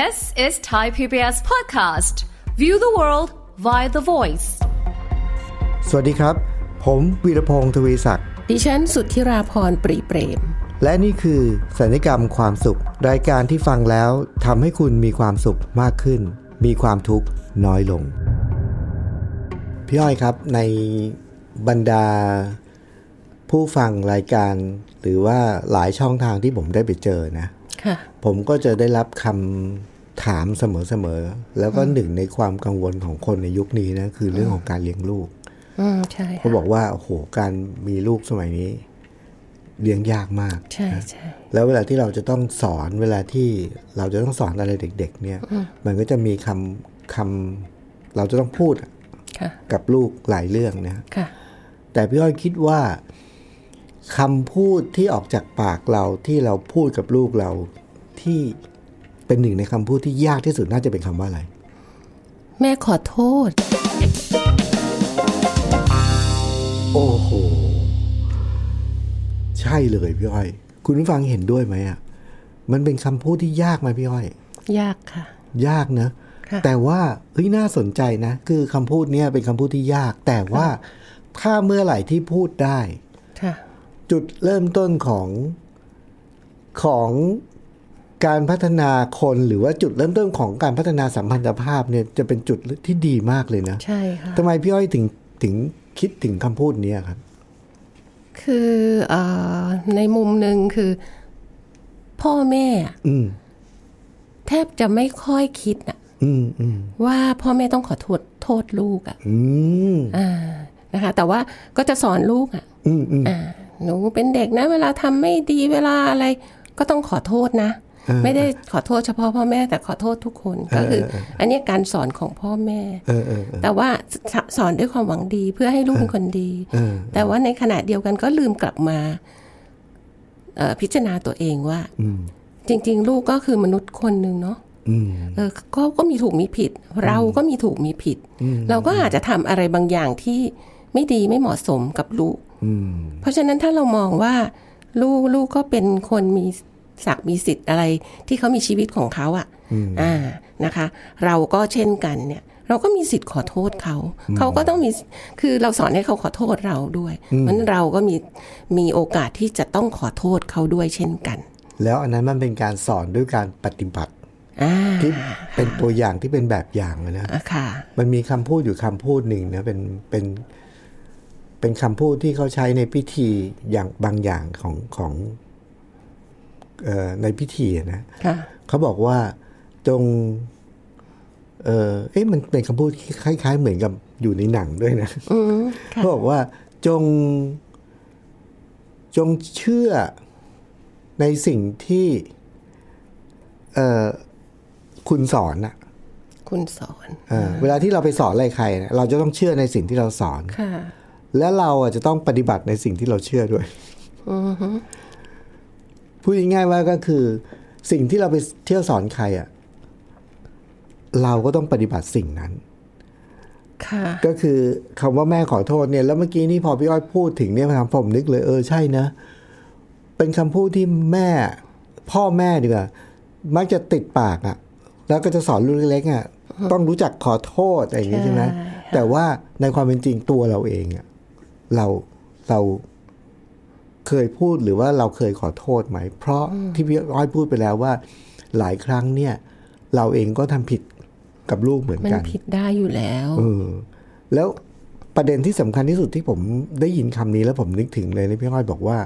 This is Thai PBS podcast. View the world via the voice. สวัสดีครับ ผมวีรพงศ์ทวีศักดิ์ ดิฉันสุทธิราพรปรีเปรม และนี่คือสัญญกรรมความสุข รายการที่ฟังแล้วทำให้คุณมีความสุขมากขึ้น มีความทุกข์น้อยลง พี่อ้อยครับในบรรดาผู้ฟังรายการ หรือว่าหลายช่องทางที่ผมได้ไปเจอนะค่ะ ผมก็จะได้รับคำถามเสมอๆ แล้วก็หนึ่งในความกังวลของคนในยุคนี้นะคือเรื่องของการเลี้ยงลูกอืมใช่เขาค่ะบอกว่าโอ้โหการมีลูกสมัยนี้ เลี้ยงยากมากใช่ใช่แล้วเวลาที่เราจะต้องสอนเวลาที่เราจะต้องสอนอะไรเด็ก ๆ เนี่ย มันก็จะมีคำคำเราจะต้องพูดค่ะกับลูกหลายเรื่องนะค่ะแต่พี่อ้อยคิดว่า คำพูดที่ออกจากปากเราที่เราพูดกับลูกเราที่เป็นหนึ่งในคำพูดที่ยากที่สุดน่าจะเป็นคำว่าอะไร แม่ขอโทษ โอ้โห ใช่เลยพี่อ้อย คุณผู้ฟังเห็นด้วยไหมอะมันเป็นคำพูดที่ยากไหมพี่อ้อย ยากค่ะ ยากนะค่ะแต่ว่าเฮ้ยน่าสนใจนะ คือคำพูดเนี้ยเป็นคำพูดที่ยาก แต่ว่าถ้าเมื่อไหร่ที่พูดได้ค่ะ จุดเริ่มต้นของของการพัฒนาคนหรือว่าจุดเริ่มต้นของการพัฒนาสัมพันธภาพเนี่ยจะเป็นจุดที่ดีมากเลยนะ ใช่ค่ะทำไมพี่อ้อยถึงถึงคิดถึงคำพูดเนี้ยครับ คือเออในมุมหนึ่งคือ พ่อแม่อืมแทบจะไม่ค่อยคิดอะอืมอืมว่าพ่อแม่ต้องขอโทษโทษลูกอะอืมอ่านะคะ แต่ว่าก็จะสอนลูกอะอืมอืมอ่าหนูเป็นเด็กนะ เวลาทำไม่ดีเวลาอะไร ก็ต้องขอโทษนะ ไม่ได้ขอโทษเฉพาะพ่อแม่แต่ขอโทษทุกคนก็คือ อันนี้การสอนของพ่อแม่เออเออเออแต่ว่าสสอนด้วยความหวังดีเพื่อให้ลูกเป็นคนดีเออแต่ว่าในขณะเดียวกันก็ลืมกลับมาเอ่อพิจารณาตัวเองว่าอืมจริง ๆ ลูกก็คือมนุษย์คนหนึ่งเนาะอืมเออก็ก็มีถูกมีผิด เราก็มีถูกมีผิด เราก็อาจจะทำอะไรบางอย่างที่ไม่ดีไม่เหมาะสมกับลูกอืม เพราะฉะนั้นถ้าเรามองว่าลูกลูกก็เป็นคนมีศักดิ์มีสิทธิ์อะไรที่เขามีชีวิตของเขาอะ่ะอ่านะคะ เราก็เช่นกันเนี่ย เราก็มีสิทธิ์ขอโทษเขา เขาก็ต้องมีคือเราสอนให้เขาขอโทษเราด้วยเพราะฉะนั้นเราก็มีมีโอกาสที่จะต้องขอโทษเขาด้วยเช่นกัน แล้วอันนั้นมันเป็นการสอนด้วยการปฏิบัติอ่าที่เป็นตัวอย่างที่เป็นแบบอย่างเลยนะอะค่ะมันมีคำพูดอยู่คำพูดหนึ่งนะเป็นเป็น เป็นคำพูดที่เขาใช้ในพิธีอย่างบางอย่างของของเอ่อในพิธีอะนะค่ะเขาบอกว่าจง เออเอ๊ะมันเป็นคำพูดที่คล้าย ๆ เหมือนกับอยู่ในหนังด้วยนะอืมค่ะเขาบอกว่าจง จงเชื่อในสิ่งที่ เออคุณสอนอะคุณสอนเออเวลาที่เราไปสอนอะไรใครเนี่ยเราจะต้องเชื่อในสิ่งที่เราสอนค่ะ และเราอะจะต้องปฏิบัติในสิ่งที่เราเชื่อด้วยพูดง่ายๆว่าก็คือ สิ่งที่เราไปเที่ยวสอนใครอะเราก็ต้องปฏิบัติสิ่งนั้นค่ะก็คือคำว่าแม่ขอโทษเนี่ย แล้วเมื่อกี้นี่พอพี่อ้อยพูดถึงเนี่ยทำผมนึกเลยเออใช่นะ เป็นคำพูดที่แม่ พ่อแม่ดีกว่ามักจะติดปากอะ แล้วก็จะสอนลูกเล็กๆอะต้องรู้จักขอโทษอะไรอย่างนี้ใช่ไหมใช่แต่ว่าในความเป็นจริงตัวเราเองอะ เราเราเคยพูดหรือว่าเราเคยขอโทษไหม เพราะที่พี่อ้อยพูดไปแล้วว่า หลายครั้งเนี่ย เราเองก็ทำผิดกับลูกเหมือนมันกันผิดได้อยู่แล้วเออแล้วประเด็นที่สำคัญที่สุดที่ผมได้ยินคำนี้แล้วผมนึกถึงเลยนะพี่อ้อยบอกว่า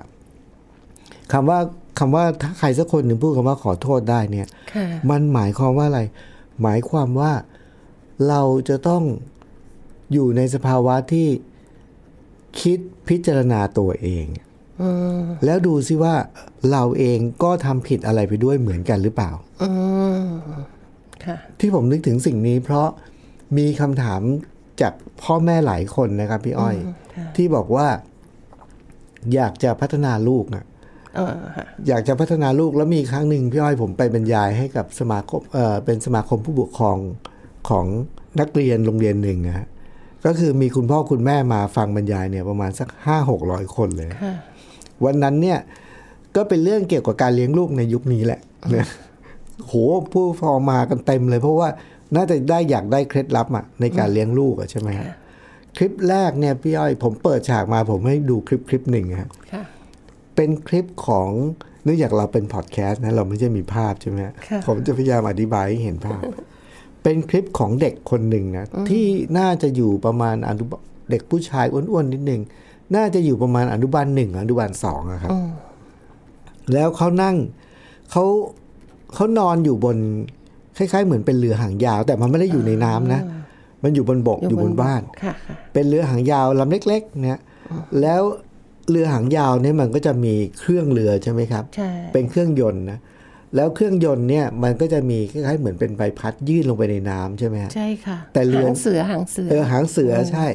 คำว่าคำว่าถ้าใครสักคนหนึ่งพูดคำว่าขอโทษได้เนี่ยค่ะมันหมายความว่าอะไร หมายความว่าเราจะต้องอยู่ในสภาวะที่ คิดพิจารณาตัวเองอืมแล้วดูซิว่าเราเองก็ทำผิดอะไรไปด้วยเหมือนกันหรือเปล่าอืมค่ะที่ผมนึกถึงสิ่งนี้เพราะมีคำถามจากพ่อแม่หลายคนนะครับพี่อ้อย ที่บอกว่า อยากจะพัฒนาลูกอะเออค่ะอยากจะพัฒนาลูกแล้วมีครั้งหนึ่งพี่อ้อยผมไปบรรยายให้กับสมาคมเออเป็นสมาคมผู้ปกครองของนักเรียนโรงเรียนหนึ่งนะฮะ ก็คือมีคุณพ่อคุณแม่มาฟังบรรยายเนี่ยประมาณสักห้าหกร้อยคนเลยค่ะวันนั้นเนี่ยก็เป็นเรื่องเกี่ยวกับการเลี้ยงลูกในยุคนี้แหละนะโหผู้ฟองมากันเต็มเลย เพราะว่าน่าจะได้อยากได้เคล็ดลับอะในการเลี้ยงลูกอะใช่ไหมฮะคลิปแรกเนี่ยพี่อ้อยผมเปิดฉากมาผมให้ดูคลิปคลิปหนึ่งฮะค่ะเป็นคลิปของเนื่องจากเราเป็นพอดแคสต์นะเราไม่ใช่มีภาพใช่ไหมฮะค่ะผมจะพยายามอธิบายให้เห็นภาพ เป็นคลิปของเด็กคนหนึ่งนะ ที่น่าจะอยู่ประมาณอนุบเด็กผู้ชายอ้วนๆนิดหนึ่งน่าจะอยู่ประมาณอนุบาลหนึ่งอนุบาลสองอะครับ แล้วเขานั่งเขาเขานอนอยู่บนคล้าย ๆ เหมือนเป็นเรือหางยาว แต่มันไม่ได้อยู่ในน้ำนะ มันอยู่บนบกอยู่บนบ้านค่ะค่ะเป็นเรือหางยาวลำเล็กๆเนี่ยแล้วเรือหางยาวเนี่ยมันก็จะมีเครื่องเรือใช่ไหมครับใช่เป็นเครื่องยนต์นะ แล้วเครื่องยนต์เนี่ยมันก็จะมีคล้ายๆเหมือนเป็นใบพัดยื่นลงไปในน้ำใช่ไหมฮะใช่ค่ะ แต่เรือหางเสือหางเสือเออหางเสือใช่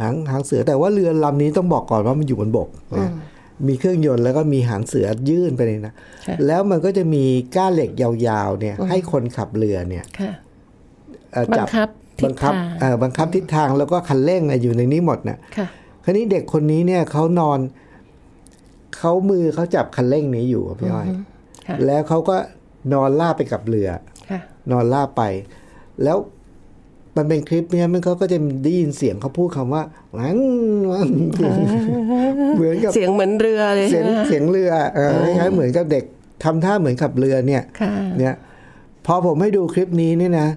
หางหางเสือแต่ว่าเรือลำนี้ต้องบอกก่อนว่ามันอยู่บนบกนะมีเครื่องยนต์แล้วก็มีหางเสือยื่นไปเลยนะค่ะแล้วมันก็จะมีก้านเหล็กยาวๆเนี่ย ให้คนขับเรือเนี่ยค่ะเอ่อบัจังคับทิบัศงคับทางเอ่อบังคับทิศทางแล้วก็คันเร่งอะอยู่ในนี้หมดน่ะค่ะคราวนี้เด็กคนนี้เนี่ยเขานอนเขามือเขาจับคันเร่งนี้อยู่อะพี่อ้อยค่ะ แล้วเขาก็นอนลาบไปกับเรือค่ะนอนลาบไป แล้วมันเป็นคลิปเนี่ยมันเขาก็จะได้ยินเสียงเขาพูดคำว่าวังวังเหมือนกับเสียงเหมือนเรือเลยเสียงใช่ไหมเสียงเรือเออคล้ายๆเหมือนกับเด็กทำท่าเหมือนขับเรือเนี่ยค่ะเนี่ย พอผมให้ดูคลิปนี้เนี่ยนะ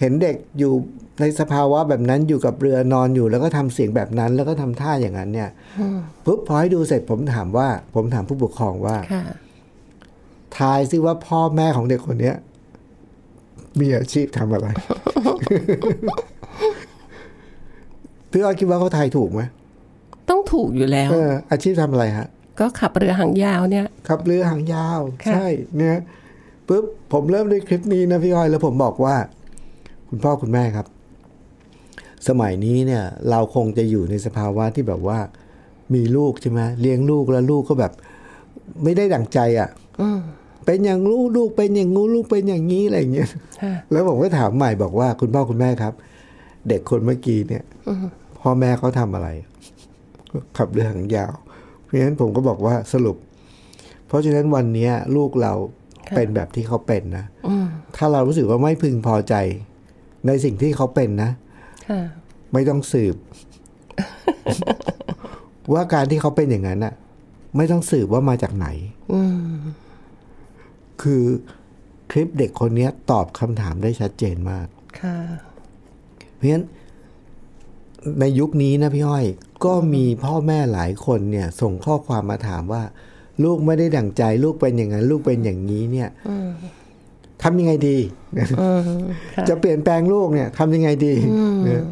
เห็นเด็กอยู่ในสภาวะแบบนั้นอยู่กับเรือนอนอยู่แล้วก็ทำเสียงแบบนั้น แล้วก็ทำท่าอย่างนั้นเนี่ยปุ๊บพอให้ดูเสร็จผมถามว่า ผมถามผู้ปกครองว่าค่ะ ทายซิว่าพ่อแม่ของเด็กคนเนี้ย มีอาชีพทำอะไรพี่อ้อยคิดว่าเขาทายถูกไหมต้องถูกอยู่แล้ว เออ อาชีพทำอะไรฮะ ก็ขับเรือหางยาวเนี่ย ขับเรือหางยาวค่ะใช่ เนี่ยปุ๊บผมเริ่มด้วยคลิปนี้นะพี่อ้อยแล้วผมบอกว่า คุณพ่อคุณแม่ครับ สมัยนี้เนี่ย เราคงจะอยู่ในสภาวะที่แบบว่า มีลูกใช่ไหมเลี้ยงลูกแล้วลูกก็แบบ ไม่ได้ดั่งใจอะ่ะ เป็นอย่างลูกลูกเป็นอย่างงูลูกเป็นอย่างนี้อะไรอย่างเงี้ยค่ะแล้วผมก็ถามใหม่บอกว่าคุณพ่อคุณแม่ครับ เด็กคนเมื่อกี้เนี่ยพ่อแม่เขาทำอะไร ขับเรือหางยาว เพราะฉะนั้นผมก็บอกว่าสรุป เพราะฉะนั้นวันเนี้ยลูกเราเป็นแบบที่เขาเป็นนะถ้าเรารู้สึกว่าไม่พึงพอใจ ในสิ่งที่เขาเป็นนะค่ะไม่ต้องสืบ ว่าการที่เขาเป็นอย่างนั้นน่ะ ไม่ต้องสืบว่ามาจากไหน คือคลิปเด็กคนเนี้ยตอบคำถามได้ชัดเจนมาก ค่ะ เพราะฉะนั้นในยุคนี้นะพี่อ้อย ก็มีพ่อแม่หลายคนเนี่ยส่งข้อความมาถามว่า ลูกไม่ได้ดั่งใจ ลูกเป็นอย่างนั้น ลูกเป็นอย่างนี้เนี่ยทำยังไงดีค่ะจะเปลี่ยนแปลงลูกเนี่ยทำยังไงดีเนี่ย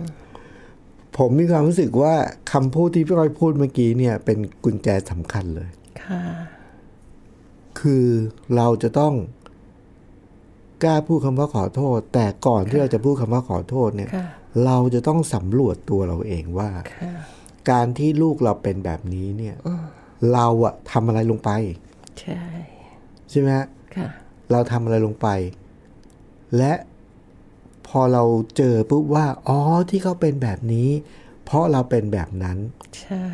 ผมมีความรู้สึกว่าคำพูดที่พี่อ้อยพูดเมื่อกี้เนี่ย เป็นกุญแจสำคัญเลย ค่ะ คือเราจะต้องกล้าพูดคำว่าขอโทษ แต่ก่อนที่เราจะพูดคำว่าขอโทษเนี่ยค่ะเราจะต้องสำรวจตัวเราเองว่าค่ะการที่ลูกเราเป็นแบบนี้เนี่ยเราอะทำอะไรลงไป ใช่ใช่ไหมฮะค่ะเราทำอะไรลงไป และพอเราเจอปุ๊บว่า อ๋อที่เขาเป็นแบบนี้ เพราะเราเป็นแบบนั้น ใช่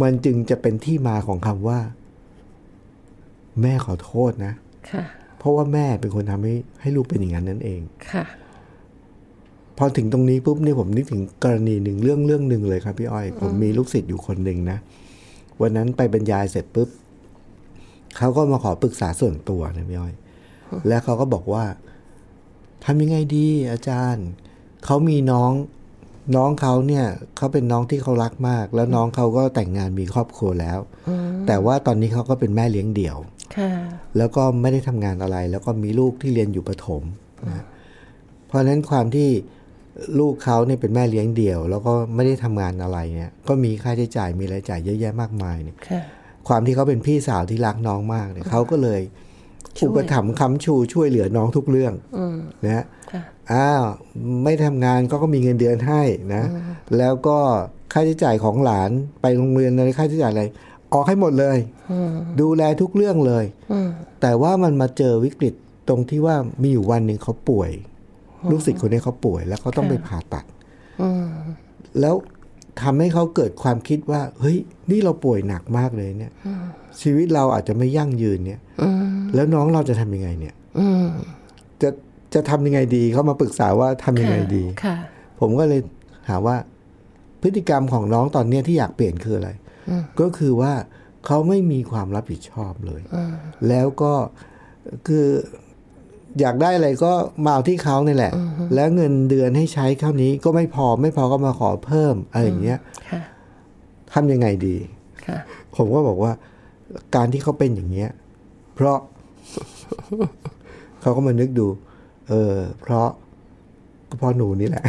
มันจึงจะเป็นที่มาของคำว่า แม่ขอโทษนะค่ะเพราะว่าแม่เป็นคนทำให้ให้ลูกเป็นอย่างนั้นนั่นเองค่ะ พอถึงตรงนี้ปุ๊บเนี่ยผมนึกถึงกรณีหนึ่งเรื่องเรื่องหนึ่งเลยครับพี่อ้อย ผมมีลูกศิษย์อยู่คนหนึ่งนะวันนั้นไปบรรยายเสร็จปุ๊บเขาก็มาขอปรึกษาส่วนตัวนะพี่อ้อย แล้วเขาก็บอกว่าทำยังไงดี อาจารย์เขามีน้องน้องเขาเนี่ยเขาเป็นน้องที่เขารักมาก แล้วน้องเขาก็แต่งงานมีครอบครัวแล้ว แต่ว่าตอนนี้เขาก็เป็นแม่เลี้ยงเดี่ยวค่ะ แล้วก็ไม่ได้ทำงานอะไร แล้วก็มีลูกที่เรียนอยู่ประถมนะเพราะฉะนั้นความที่ลูกเขาเนี่ยเป็นแม่เลี้ยงเดี่ยว แล้วก็ไม่ได้ทำงานอะไรเนี่ย ก็มีค่าใช้จ่ายมีรายจ่ายเยอะแยะมากมายเนี่ยค่ะความที่เขาเป็นพี่สาวที่รักน้องมากเนี่ยเขาก็เลยช่วยอุปถัมภ์ค้ำชูช่วยเหลือน้องทุกเรื่องนะฮะค่ะอ้าวไม่ทำงานก็ก็มีเงินเดือนให้นะ แล้วก็ค่าใช้จ่ายของหลานไปโรงเรียนอะไรค่าใช้จ่ายอะไร ออกให้หมดเลย ดูแลทุกเรื่องเลย แต่ว่ามันมาเจอวิกฤตตรงที่ว่ามีอยู่วันหนึ่งเขาป่วย ลูกศิษย์คนนี้เขาป่วย แล้วเขาต้องไปผ่าตัดแล้วทำให้เขาเกิดความคิดว่า เฮ้ย นี่เราป่วยหนักมากเลยเนี่ย ชีวิตเราอาจจะไม่ยั่งยืนเนี่ยแล้วน้องเราจะทำยังไงเนี่ยอืมจะจะทำยังไงดีเขามาปรึกษาว่าทำยังไงดีค่ะผมก็เลยหาว่าพฤติกรรมของน้องตอนเนี้ยที่อยากเปลี่ยนคืออะไร ก็คือว่าเขาไม่มีความรับผิดชอบเลย แล้วก็คืออยากได้อะไรก็มาเอาที่เขาเนี่ยแหละ แล้วเงินเดือนให้ใช้เท่านี้ก็ไม่พอไม่พอก็มาขอเพิ่มอะไรอย่างเงี้ยค่ะทำยังไงดีค่ะผมก็บอกว่า การที่เขาเป็นอย่างเงี้ย เพราะ เขาก็มานึกดู เออ เพราะ ก็เพราะหนูนี่แหละ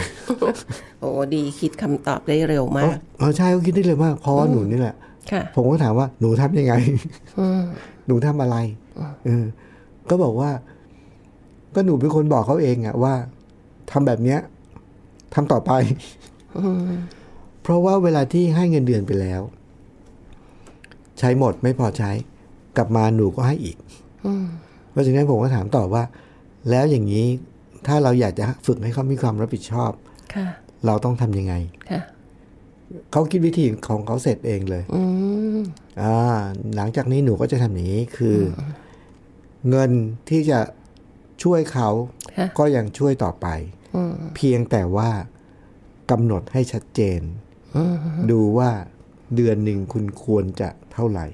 โอ้ดีคิดคำตอบได้เร็วมากเออใช่เขาคิดได้เลยมากเพราะว่าหนูนี่แหละค่ะผมก็ถามว่าหนูทำยังไงหนูทำอะไรเออก็บอกว่า ก็หนูเป็นคนบอกเขาเองอะว่าทำแบบเนี้ยทำต่อไปเพราะว่าเวลาที่ให้เงินเดือนไปแล้ว ใช้หมดไม่พอใช้ กลับมาหนูก็ให้อีกเพราะฉะนั้นผมก็ถามต่อว่า แล้วอย่างนี้ ถ้าเราอยากจะฝึกให้เขามีความรับผิดชอบค่ะเราต้องทำยังไงค่ะเขาคิดวิธีของเขาเสร็จเองเลยอืมอ่าหลังจากนี้หนูก็จะทำอย่างนี้คือ เงินที่จะช่วยเขาค่ะก็ยังช่วยต่อไป เพียงแต่ว่ากำหนดให้ชัดเจน ดูว่าเดือนหนึ่งคุณควรจะเท่าไหร่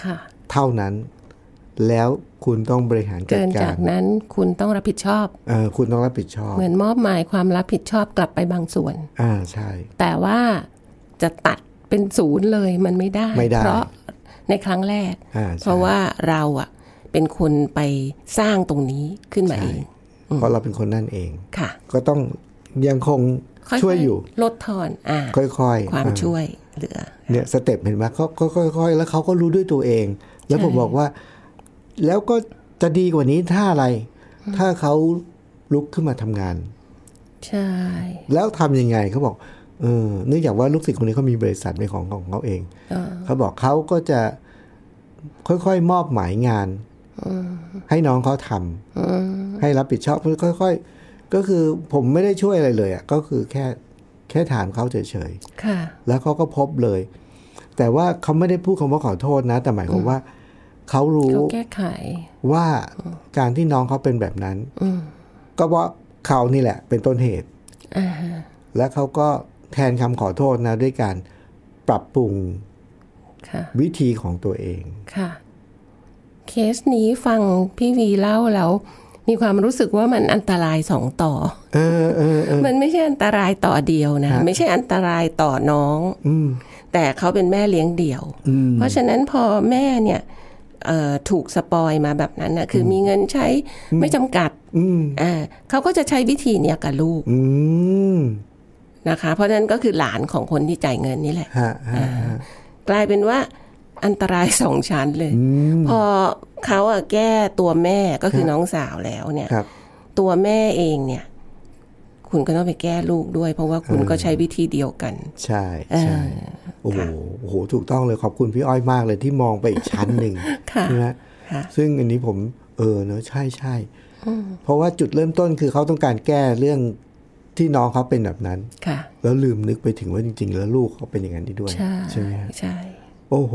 ค่ะเท่านั้น แล้วคุณต้องบริหารจัเกิดนกาจากรนั้นคุณต้องรับผิดชอบเออคุณต้องรับผิดชอบ เหมือนมอบหมายความรับผิดชอบกลับไปบางส่วน อ่าใช่ แต่ว่าจะตัดเป็นศูนย์เลยมันไม่ได้ไม่ได้เพราะในครั้งแรกอ่าใช่เพราะว่าเราอะเป็นคนไปสร้างตรงนี้ขึ้นมาใช่เองเพราะเราเป็นคนนั่นเองค่ะ ก็ต้องยังคงค่ๆช่วยอยู่ลดทอนอ่าค่อยๆ ความอ่ช่วยเหลือเนี่ยสเต็ปเห็นไหมเขาก็ค่อยๆแล้วเขาก็รู้ด้วยตัวเอง แล้วผมบอกว่า แล้วก็จะดีกว่านี้ถ้าอะไร ถ้าเขาลุกขึ้นมาทำงาน ใช่ แล้วทำยังไงเขาบอกเออเนื่องจากว่าลูกศิษย์คนนี้เขามีบริษัทเป็นของของเขาเองเขาบอกเขาก็จะค่อยๆ มอบหมายงานให้น้องเขาทำให้รับผิดชอบค่อย ๆ ก็คือผมไม่ได้ช่วยอะไรเลยอะก็คือแค่แค่ถามเขาเฉยๆค่ะแล้วเขาก็พบเลย แต่ว่าเขาไม่ได้พูดคำว่าขอโทษนะ แต่หมายความว่า เขารู้เขาแก้ไข ว่าการที่น้องเขาเป็นแบบนั้นก็เพราะเขานี่แหละ เป็นต้นเหตุอ่าฮะและเขาก็แทนคำขอโทษนะ ด้วยการปรับปรุงค่ะวิธีของตัวเองค่ะ เคสนี้ฟังพี่วีเล่าแล้ว มีความรู้สึกว่ามันอันตรายสองต่อเออเออเออมันไม่ใช่อันตรายต่อเดียวนะฮะไม่ใช่อันตรายต่อน้องอืมแต่เขาเป็นแม่เลี้ยงเดี่ยวอืมเพราะฉะนั้นพอแม่เนี่ยเอ่อ ถูกสปอยมาแบบนั้นนะคือมีเงินใช้ไม่จำกัดอืมอ่าเขาก็จะใช้วิธีเนี้ยกับลูกอืมนะคะ เพราะฉะนั้นก็คือหลานของคนที่จ่ายเงินนี่แหละฮะฮะฮะกลายเป็นว่าอันตรายสองชั้นเลย พอเขาอะแก้ตัวแม่ก็คือน้องสาวแล้วเนี่ยครับตัวแม่เองเนี่ย คุณก็ต้องไปแก้ลูกด้วย เพราะว่าคุณก็ใช้วิธีเดียวกัน ใช่ใช่โอ้โหโอ้โหถูกต้องเลยขอบคุณพี่อ้อยมากเลยที่มองไปอีกชั้นหนึ่งค่ะใช่ไหมค่ะซึ่งอันนี้ผมเออเนอะใช่ใช่เพราะว่าจุดเริ่มต้นคือเขาต้องการแก้เรื่องที่น้องเขาเป็นแบบนั้นค่ะ แล้วลืมนึกไปถึงว่าจริง ๆ แล้วลูกเขาเป็นอย่างนั้นด้วย ใช่ไหมฮะใช่โอ้โห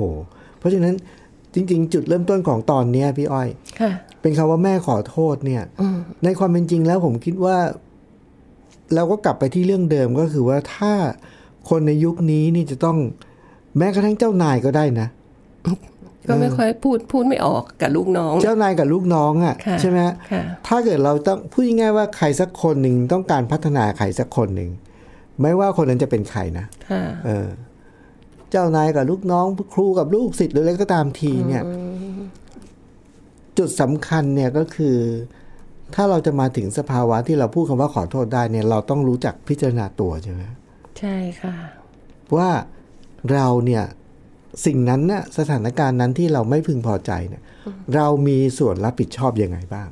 เพราะฉะนั้นจริง ๆ จุดเริ่มต้นของตอนเนี้ยพี่อ้อยค่ะเป็นคำว่าแม่ขอโทษเนี่ย ในความเป็นจริงแล้วผมคิดว่า เราก็กลับไปที่เรื่องเดิมก็คือว่าถ้าคนในยุคนี้นี่จะต้องแม้กระทั่งเจ้านายก็ได้นะ ก็ไม่ค่อยพูดพูดไม่ออกกับลูกน้อง เจ้านายกับลูกน้องอะ่ะค่ะใช่ไหมฮะค่ะถ้าเกิดเราต้องพูดง่ายๆว่าใครสักคนหนึ่งต้องการพัฒนาใครสักคนหนึ่งไม่ว่าคนนั้นจะเป็นใครนะค่ะเออ เจ้านายกับลูกน้องครูกับลูกศิษย์หรืออะไรก็ตามทีเนี่ย จุดสำคัญเนี่ยก็คือ ถ้าเราจะมาถึงสภาวะที่เราพูดคำว่าขอโทษได้เนี่ย เราต้องรู้จักพิจารณาตัวใช่ไหมใช่ค่ะ ว่าเราเนี่ยสิ่งนั้นน่ะสถานการณ์นั้นที่เราไม่พึงพอใจเนี่ยเรามีส่วนรับผิดชอบยังไงบ้าง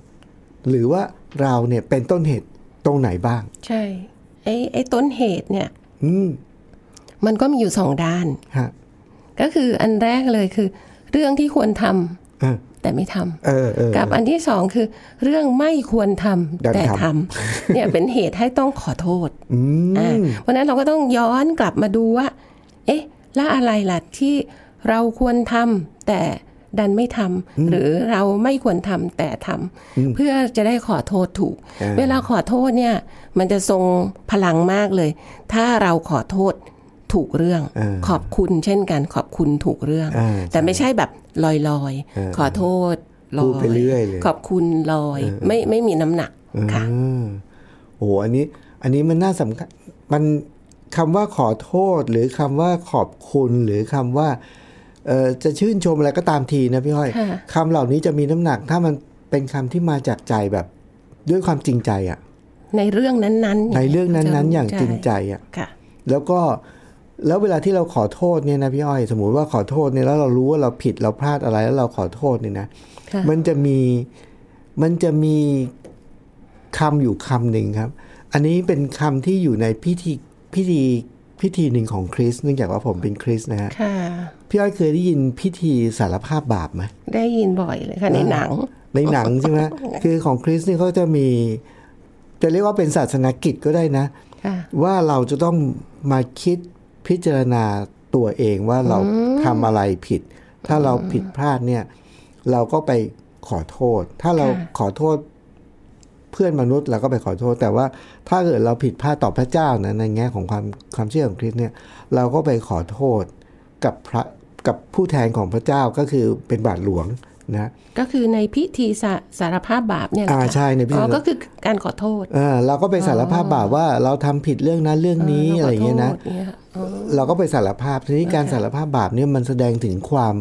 หรือว่าเราเนี่ยเป็นต้นเหตุตรงไหนบ้าง ใช่ ไอ้ไอ้ต้นเหตุเนี่ย อืมมันก็มีอยู่สองด้านฮะก็คืออันแรกเลยคือ เรื่องที่ควรทำเออ แต่ไม่ทำเออเออกับอันที่สองคือ เรื่องไม่ควรทำดันแต่ทำทำเนี่ยเป็นเหตุให้ต้องขอโทษอืมอ่าเพราะฉะนั้นเราก็ต้องย้อนกลับมาดูว่า เอ๊ะแล้วอะไรล่ะที่เราควรทำแต่ดันไม่ทำหรือเราไม่ควรทำแต่ทำเพื่อจะได้ขอโทษถูกอ่าเวลาขอโทษเนี่ย มันจะทรงพลังมากเลย ถ้าเราขอโทษ ถูกเรื่องอ่าขอบคุณเช่นกันขอบคุณถูกเรื่องอ่าแต่ไม่ใช่แบบลอยลอยๆอ่าขอโทษลอยพูดไปเรื่อยเลยขอบคุณลอยไม่ไม่มีน้ำหนักค่ะอืมโอ้โหอันนี้อันนี้มันน่าสำคัญมันคำว่าขอโทษหรือคำว่าขอบคุณหรือคำว่าเออจะชื่นชมอะไรก็ตามทีนะพี่ห้อยค่ะคำเหล่านี้จะมีน้ำหนัก ถ้ามันเป็นคำที่มาจากใจแบบ ด้วยความจริงใจอะในเรื่องนั้นๆ ในเรื่องนั้นๆ อย่างจริงใจอะค่ะแล้วก็ แล้วเวลาที่เราขอโทษเนี่ยนะพี่อ้อย สมมุติว่าขอโทษเนี่ยแล้วเรารู้ว่าเราผิดเราพลาดอะไรแล้วเราขอโทษเนี่ยนะค่ะมันจะมีมันจะมีคำอยู่คำหนึ่งครับ อันนี้เป็นคำที่อยู่ในพิธีพิธีพิธีหนึ่งของคริสต์เนื่องจากว่าผมเป็นคริสต์นะฮะค่ะพี่อ้อยเคยได้ยินพิธีสารภาพบาปไหมได้ยินบ่อยเลยค่ะในหนัง ในหนังใช่ไหมคือของคริสต์นี่เขาจะมีจะเรียกว่าเป็นศาสนกิจก็ได้นะค่ะว่าเราจะต้องมาคิด พิจารณาตัวเองว่าเราทำอะไรผิด ถ้าเราผิดพลาดเนี่ย เราก็ไปขอโทษ ถ้าเราค่ะขอโทษเพื่อนมนุษย์เราก็ไปขอโทษ แต่ว่าถ้าเกิดเราผิดพลาดต่อพระเจ้านะในแง่ของความความเชื่อของคริสต์เนี่ย เราก็ไปขอโทษกับพระกับผู้แทนของพระเจ้าก็คือเป็นบาทหลวง นะก็คือในพิธีสาสารภาพบาปเนี่ยเหรออ่าคะใช่ในพิธีอ๋อก็คือการขอโทษเออเราก็ไปสารภาพบาปว่าเราทำผิดเรื่องนั้นเรื่องนี้อะไรอย่างเงี้ยนะขโทษเนี่ยอ๋อเราก็ไปสารภาพทีนี้การสารภาพบาปเนี่ยมันแสดงถึงความ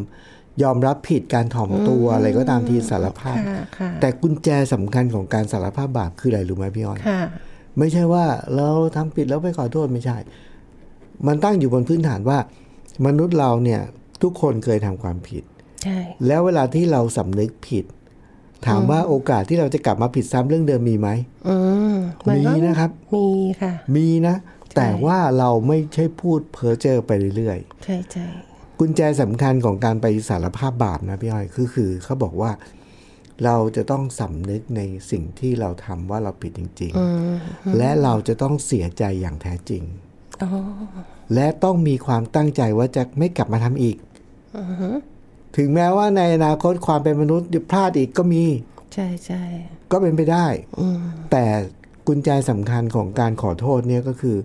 ยอมรับผิดการถ่อมตัวอะไรก็ตามทีสารภาพค่ะค่ะแต่กุญแจสำคัญของการสารภาพบาปคืออะไรรู้ไหมพี่อ้อยค่ะไม่ใช่ว่าเราทำผิดแล้วไปขอโทษไม่ใช่ มันตั้งอยู่บนพื้นฐานว่ามนุษย์เราเนี่ยทุกคนเคยทำความผิดใช่ แล้วเวลาที่เราสำนึกผิด ถามว่าโอกาสที่เราจะกลับมาผิดซ้ำเรื่องเดิมมีไหมอืมนมีก็นะครับ มีค่ะ มีนะ แต่ว่าเราไม่ใช่พูดเพ้อเจ้อไปเรื่อยๆ ใช่ใช่กุญแจสำคัญของการไปสารภาพบาปนะพี่อ้อยคือคือเขาบอกว่าเราจะต้องสำนึกในสิ่งที่เราทำว่าเราผิดจริง ๆ และเราจะต้องเสียใจอย่างแท้จริงอ๋อและต้องมีความตั้งใจว่าจะไม่กลับมาทำอีก ถึงแม้ว่าในอนาคตความเป็นมนุษย์พลาดอีกก็มี ใช่ใช่ก็เป็นไปได้แต่กุญแจสำคัญของการขอโทษเนี่ยก็คือ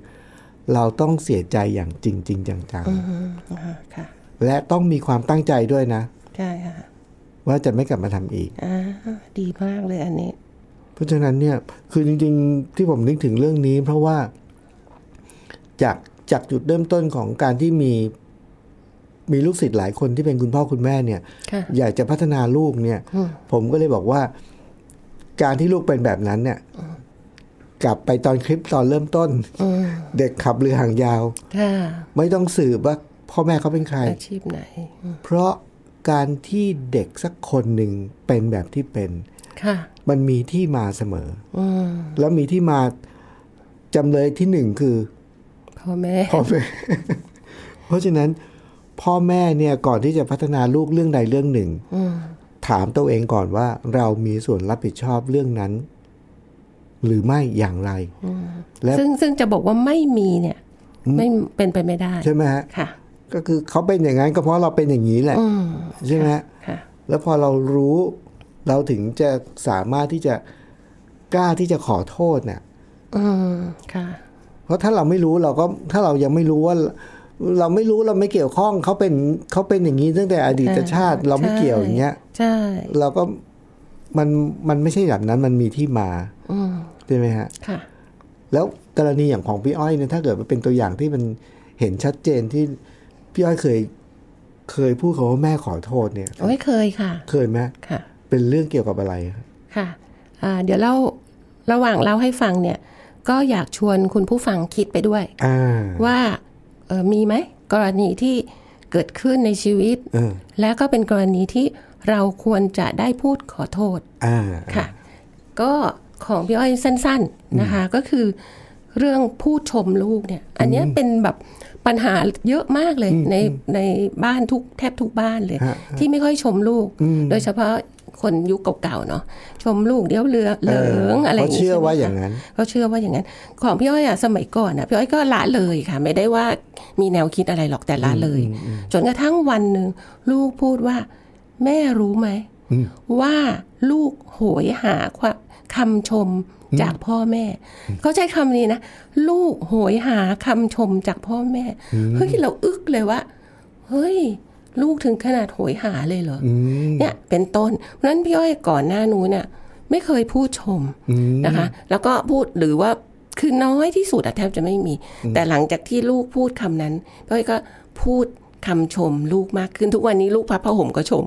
เราต้องเสียใจอย่างจริงๆจังอืมอ่าค่ะๆและต้องมีความตั้งใจด้วยนะ ใช่ค่ะว่าจะไม่กลับมาทำอีกอ่าดีมากเลยอันนี้ เพราะฉะนั้นเนี่ย คือจริง ๆ ที่ผมนึกถึงเรื่องนี้ เพราะว่าจากจากจุดเริ่มต้นของการที่มี มีลูกศิษย์หลายคนที่เป็นคุณพ่อคุณแม่เนี่ยค่ะอยากจะพัฒนาลูกเนี่ย ผมก็เลยบอกว่า การที่ลูกเป็นแบบนั้นเนี่ย กลับไปตอนคลิปตอนเริ่มต้นอืมเด็กขับเรือหางยาวค่ะไม่ต้องสืบว่าพ่อแม่เขาเป็นใคร อาชีพไหนอืมเพราะการที่เด็กสักคนหนึ่งเป็นแบบที่เป็นค่ะมันมีที่มาเสมออืมแล้วมีที่มาจำเลยที่หนึ่งคือพ่อแม่พ่อแม่เพราะฉะนั้น พ่อแม่เนี่ยก่อนที่จะพัฒนาลูกเรื่องใดเรื่องหนึ่งอืมถามตัวเองก่อนว่าเรามีส่วนรับผิดชอบเรื่องนั้น หรือไม่อย่างไรและซึ่งซึ่งจะบอกว่าไม่มีเนี่ย ไม่เป็นไปไม่ได้ใช่ไหมฮะค่ะ ก็คือเขาเป็นอย่างนั้นก็เพราะเราเป็นอย่างนี้แหละอืมใช่ไหมฮะค่ะแล้วพอเรารู้เราถึงจะสามารถที่จะกล้าที่จะขอโทษเนี่ยอืมค่ะ เพราะถ้าเราไม่รู้เราก็ถ้าเรายังไม่รู้ว่า เราไม่รู้เราไม่เกี่ยวข้องเขาเป็นเขาเป็นอย่างนี้ตั้งแต่อดีตชาติ เราไม่เกี่ยวอย่างเงี้ยใช่เราก็มันมันไม่ใช่แบบนั้นมันมีที่มาอืมใช่ไหมฮะค่ะ แล้วกรณีอย่างของพี่อ้อยเนี่ยถ้าเกิดมันเป็นตัวอย่างที่มันเห็นชัดเจนที่พี่อ้อยเคย เคยพูดเขาว่าแม่ขอโทษเนี่ยโอ้ยเคยค่ะ เคยไหมค่ะ เป็นเรื่องเกี่ยวกับอะไรครับค่ะอ่าเดี๋ยวเล่าระหว่างเล่าให้ฟังเนี่ย ก็อยากชวนคุณผู้ฟังคิดไปด้วยอ่าว่าเออ มีไหมกรณีที่เกิดขึ้นในชีวิตเออและก็เป็นกรณีที่เราควรจะได้พูดขอโทษอ่าค่ะ ก็ของพี่อ้อยสั้น ๆนะคะ ก็คือเรื่องพูดชมลูกเนี่ย อันเนี้ยเป็นแบบปัญหาเยอะมากเลยในในบ้านทุกแทบทุกบ้านเลยฮะที่ไม่ค่อยชมลูก โดยเฉพาะ คนยุคเก่าๆเนาะชมลูกเดี๋ยวเรือเหลืองอะไรอย่างเขางี้เชื่อใไหมว่าคะอย่างนั้นเขาเชื่อว่าอย่างนั้น ของพี่อ้อยอะสมัยก่อนอะพี่อ้อยก็ละเลยค่ะ ไม่ได้ว่ามีแนวคิดอะไรหรอกแต่ละเลย จนกระทั่งวันหนึ่งลูกพูดว่า แม่รู้ไหมว่าลูกโหยหาความคำชมจากพ่อแม่ เขาใช้คำนี้นะ ลูกโหยหาคำชมจากพ่อแม่ เฮ้ยเราอึกเลยว่า เฮ้ย ลูกถึงขนาดโหยหาเลยเหรออเนี่ยเป็นต้นเพราะฉะนั้นพี่อ้อยก่อนหน้านู้นเนี่ยไม่เคยพูดชมนะคะ แล้วก็พูดหรือว่าคือน้อยที่สุดอะแทบจะไม่มี แต่หลังจากที่ลูกพูดคำนั้นพี่อ้อยก็พูดคำชมลูกมากขึ้นทุกวันนี้ลูกพับผ้าห่มก็ชม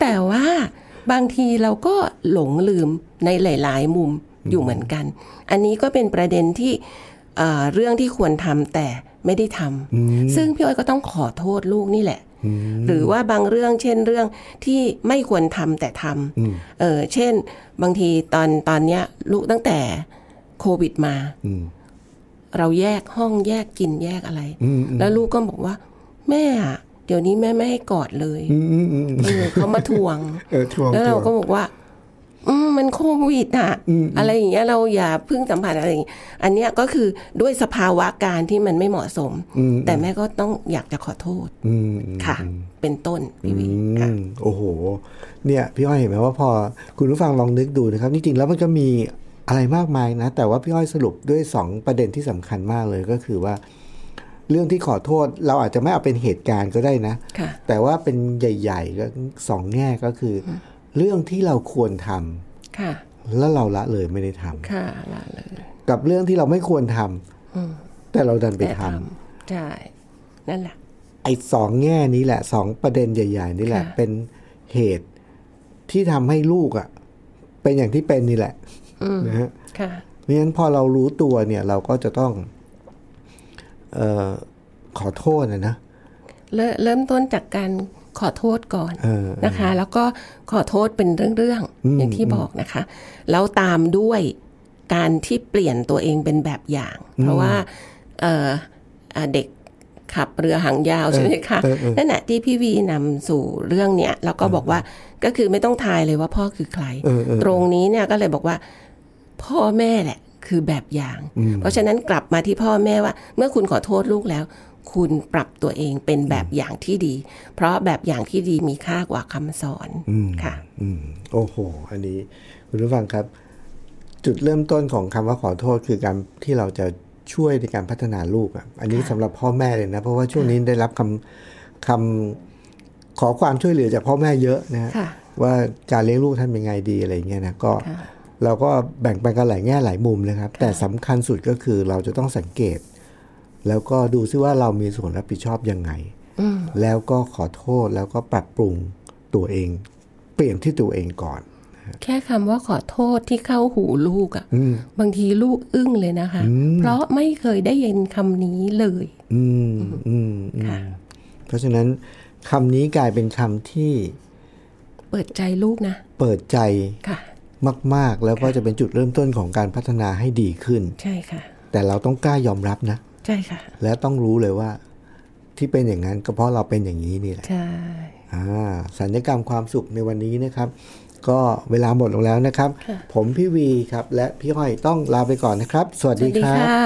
แต่ว่าบางทีเราก็หลงลืมในหลาย ๆ มุมอยู่เหมือนกัน อันนี้ก็เป็นประเด็นที่เอ่อเรื่องที่ควรทำแต่ ไม่ได้ทำซึ่งพี่อ้อยก็ต้องขอโทษลูกนี่แหละ หรือว่าบางเรื่องเช่นเรื่องที่ไม่ควรทำแต่ทำเออเช่น บางทีตอนตอนเนี้ยลูกตั้งแต่โควิดมาเราแยกห้องแยกกินแยกอะไร แล้วลูกก็บอกว่า แม่อะเดี๋ยวนี้แม่ไม่ให้กอดเลยเออเขามาทวงเออทวง แล้วเราทวงก็บอกว่าอื มมันโควิดอะอะไรอย่างเงี้ยเราอย่าเพึ่งสัมผัสอะไรอย่างเงี้ยอันเนี้ยก็คือด้วยสภาวะการที่มันไม่เหมาะสม แต่แม่ก็ต้องอยากจะขอโทษอืมค่ะ เป็นต้นพี่วีค่ะอืมโอ้โห เนี่ยพี่อ้อยเห็นไหมว่าพอคุณผู้ฟังลองนึกดูนะครับจริงๆแล้วมันก็มีอะไรมากมายนะ แต่ว่าพี่อ้อยสรุปด้วยสองประเด็นที่สำคัญมากเลยก็คือว่า เรื่องที่ขอโทษเราอาจจะไม่เอาเป็นเหตุการณ์ก็ได้นะค่ะแต่ว่าเป็นใหญ่ ๆ ก็สองแง่ก็คือ เรื่องที่เราควรทำค่ะ แล้วเราละเลยไม่ได้ทำค่ะละเลย กับเรื่องที่เราไม่ควรทำแต่เราดันไปแต่ทำทำใช่นั่นแหละไอ้สองแง่นี้แหละสองประเด็นใหญ่ ๆ นี่แหละค่ะเป็นเหตุที่ทำให้ลูกอะ่ะ เป็นอย่างที่เป็นนี่แหละนะฮะค่ะเพราะฉะนั้นพอเรารู้ตัวเนี่ย เราก็จะต้องเอ่อขอโทษนะนะเริ่มเริ่มต้นจากการ ขอโทษก่อนเออนะคะ แล้วก็ขอโทษเป็นเรื่องๆอย่างที่บอกนะคะ แล้วตามด้วยการที่เปลี่ยนตัวเองเป็นแบบอย่าง เพราะว่าเอ่ออ่าเด็กขับเรือหางยาวใช่ไหมคะเออเออนั่นแหะที่พี่วีนำสู่เรื่องเนี้ยแล้วก็บอกว่าก็คือไม่ต้องทายเลยว่าพ่อคือใครเออเออตรงนี้เนี่ยก็เลยบอกว่า พ่อแม่แหละคือแบบอย่าง เพราะฉะนั้นกลับมาที่พ่อแม่ว่า เมื่อคุณขอโทษลูกแล้ว คุณปรับตัวเองเป็นแบบอย่างที่ดี เพราะแบบอย่างที่ดีมีค่ากว่าคำสอนค่ะอืมโอ้โห อันนี้คุณผู้ฟังครับ จุดเริ่มต้นของคำว่าขอโทษคือการที่เราจะช่วยในการพัฒนาลูกอะอันนี้สำหรับพ่อแม่เลยนะ เพราะว่าช่วงนี้ได้รับคำคำขอความช่วยเหลือจากพ่อแม่เยอะนะฮะค่ะว่าการเลี้ยงลูกท่านเป็นไงดีอะไรเงี้ยนะก็ค่ะเราก็แบ่งไปกันหลายแง่หลายมุมนะครับ แต่สำคัญสุดก็คือเราจะต้องสังเกต แล้วก็ดูซิว่าเรามีส่วนรับผิดชอบยังไง แล้วก็ขอโทษแล้วก็ปรับปรุงตัวเอง เปลี่ยนที่ตัวเองก่อน แค่คำว่าขอโทษที่เข้าหูลูกอะ่ะบางทีลูกอึ้งเลยนะคะ เพราะไม่เคยได้ยินคำนี้เลย อืมอืมอืมค่ะเพราะฉะนั้นคำนี้กลายเป็นคำที่ เปิดใจลูกนะ เปิดใจค่ะมาก ๆ แล้วก็จะเป็นจุดเริ่มต้นของการพัฒนาให้ดีขึ้น ใช่ค่ะ แต่เราต้องกล้ายอมรับนะ ใช่ค่ะ และต้องรู้เลยว่า ที่เป็นอย่างนั้นก็เพราะเราเป็นอย่างนี้นี่แหละใช่อ่าสัญญกรรมความสุขในวันนี้นะครับ ก็เวลาหมดลงแล้วนะครับ ผมพี่วีครับ และพี่ห้อยต้องลาไปก่อนนะครับ สวัสสดีวัสดีครับค่ะ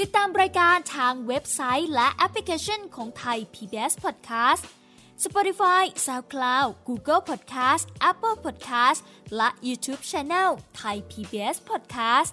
ติดตามรายการทางเว็บไซต์และแอปพลิเคชันของไทย PBS Podcast Spotify SoundCloud Google Podcast Apple Podcast และ YouTube Channel Thai PBS Podcast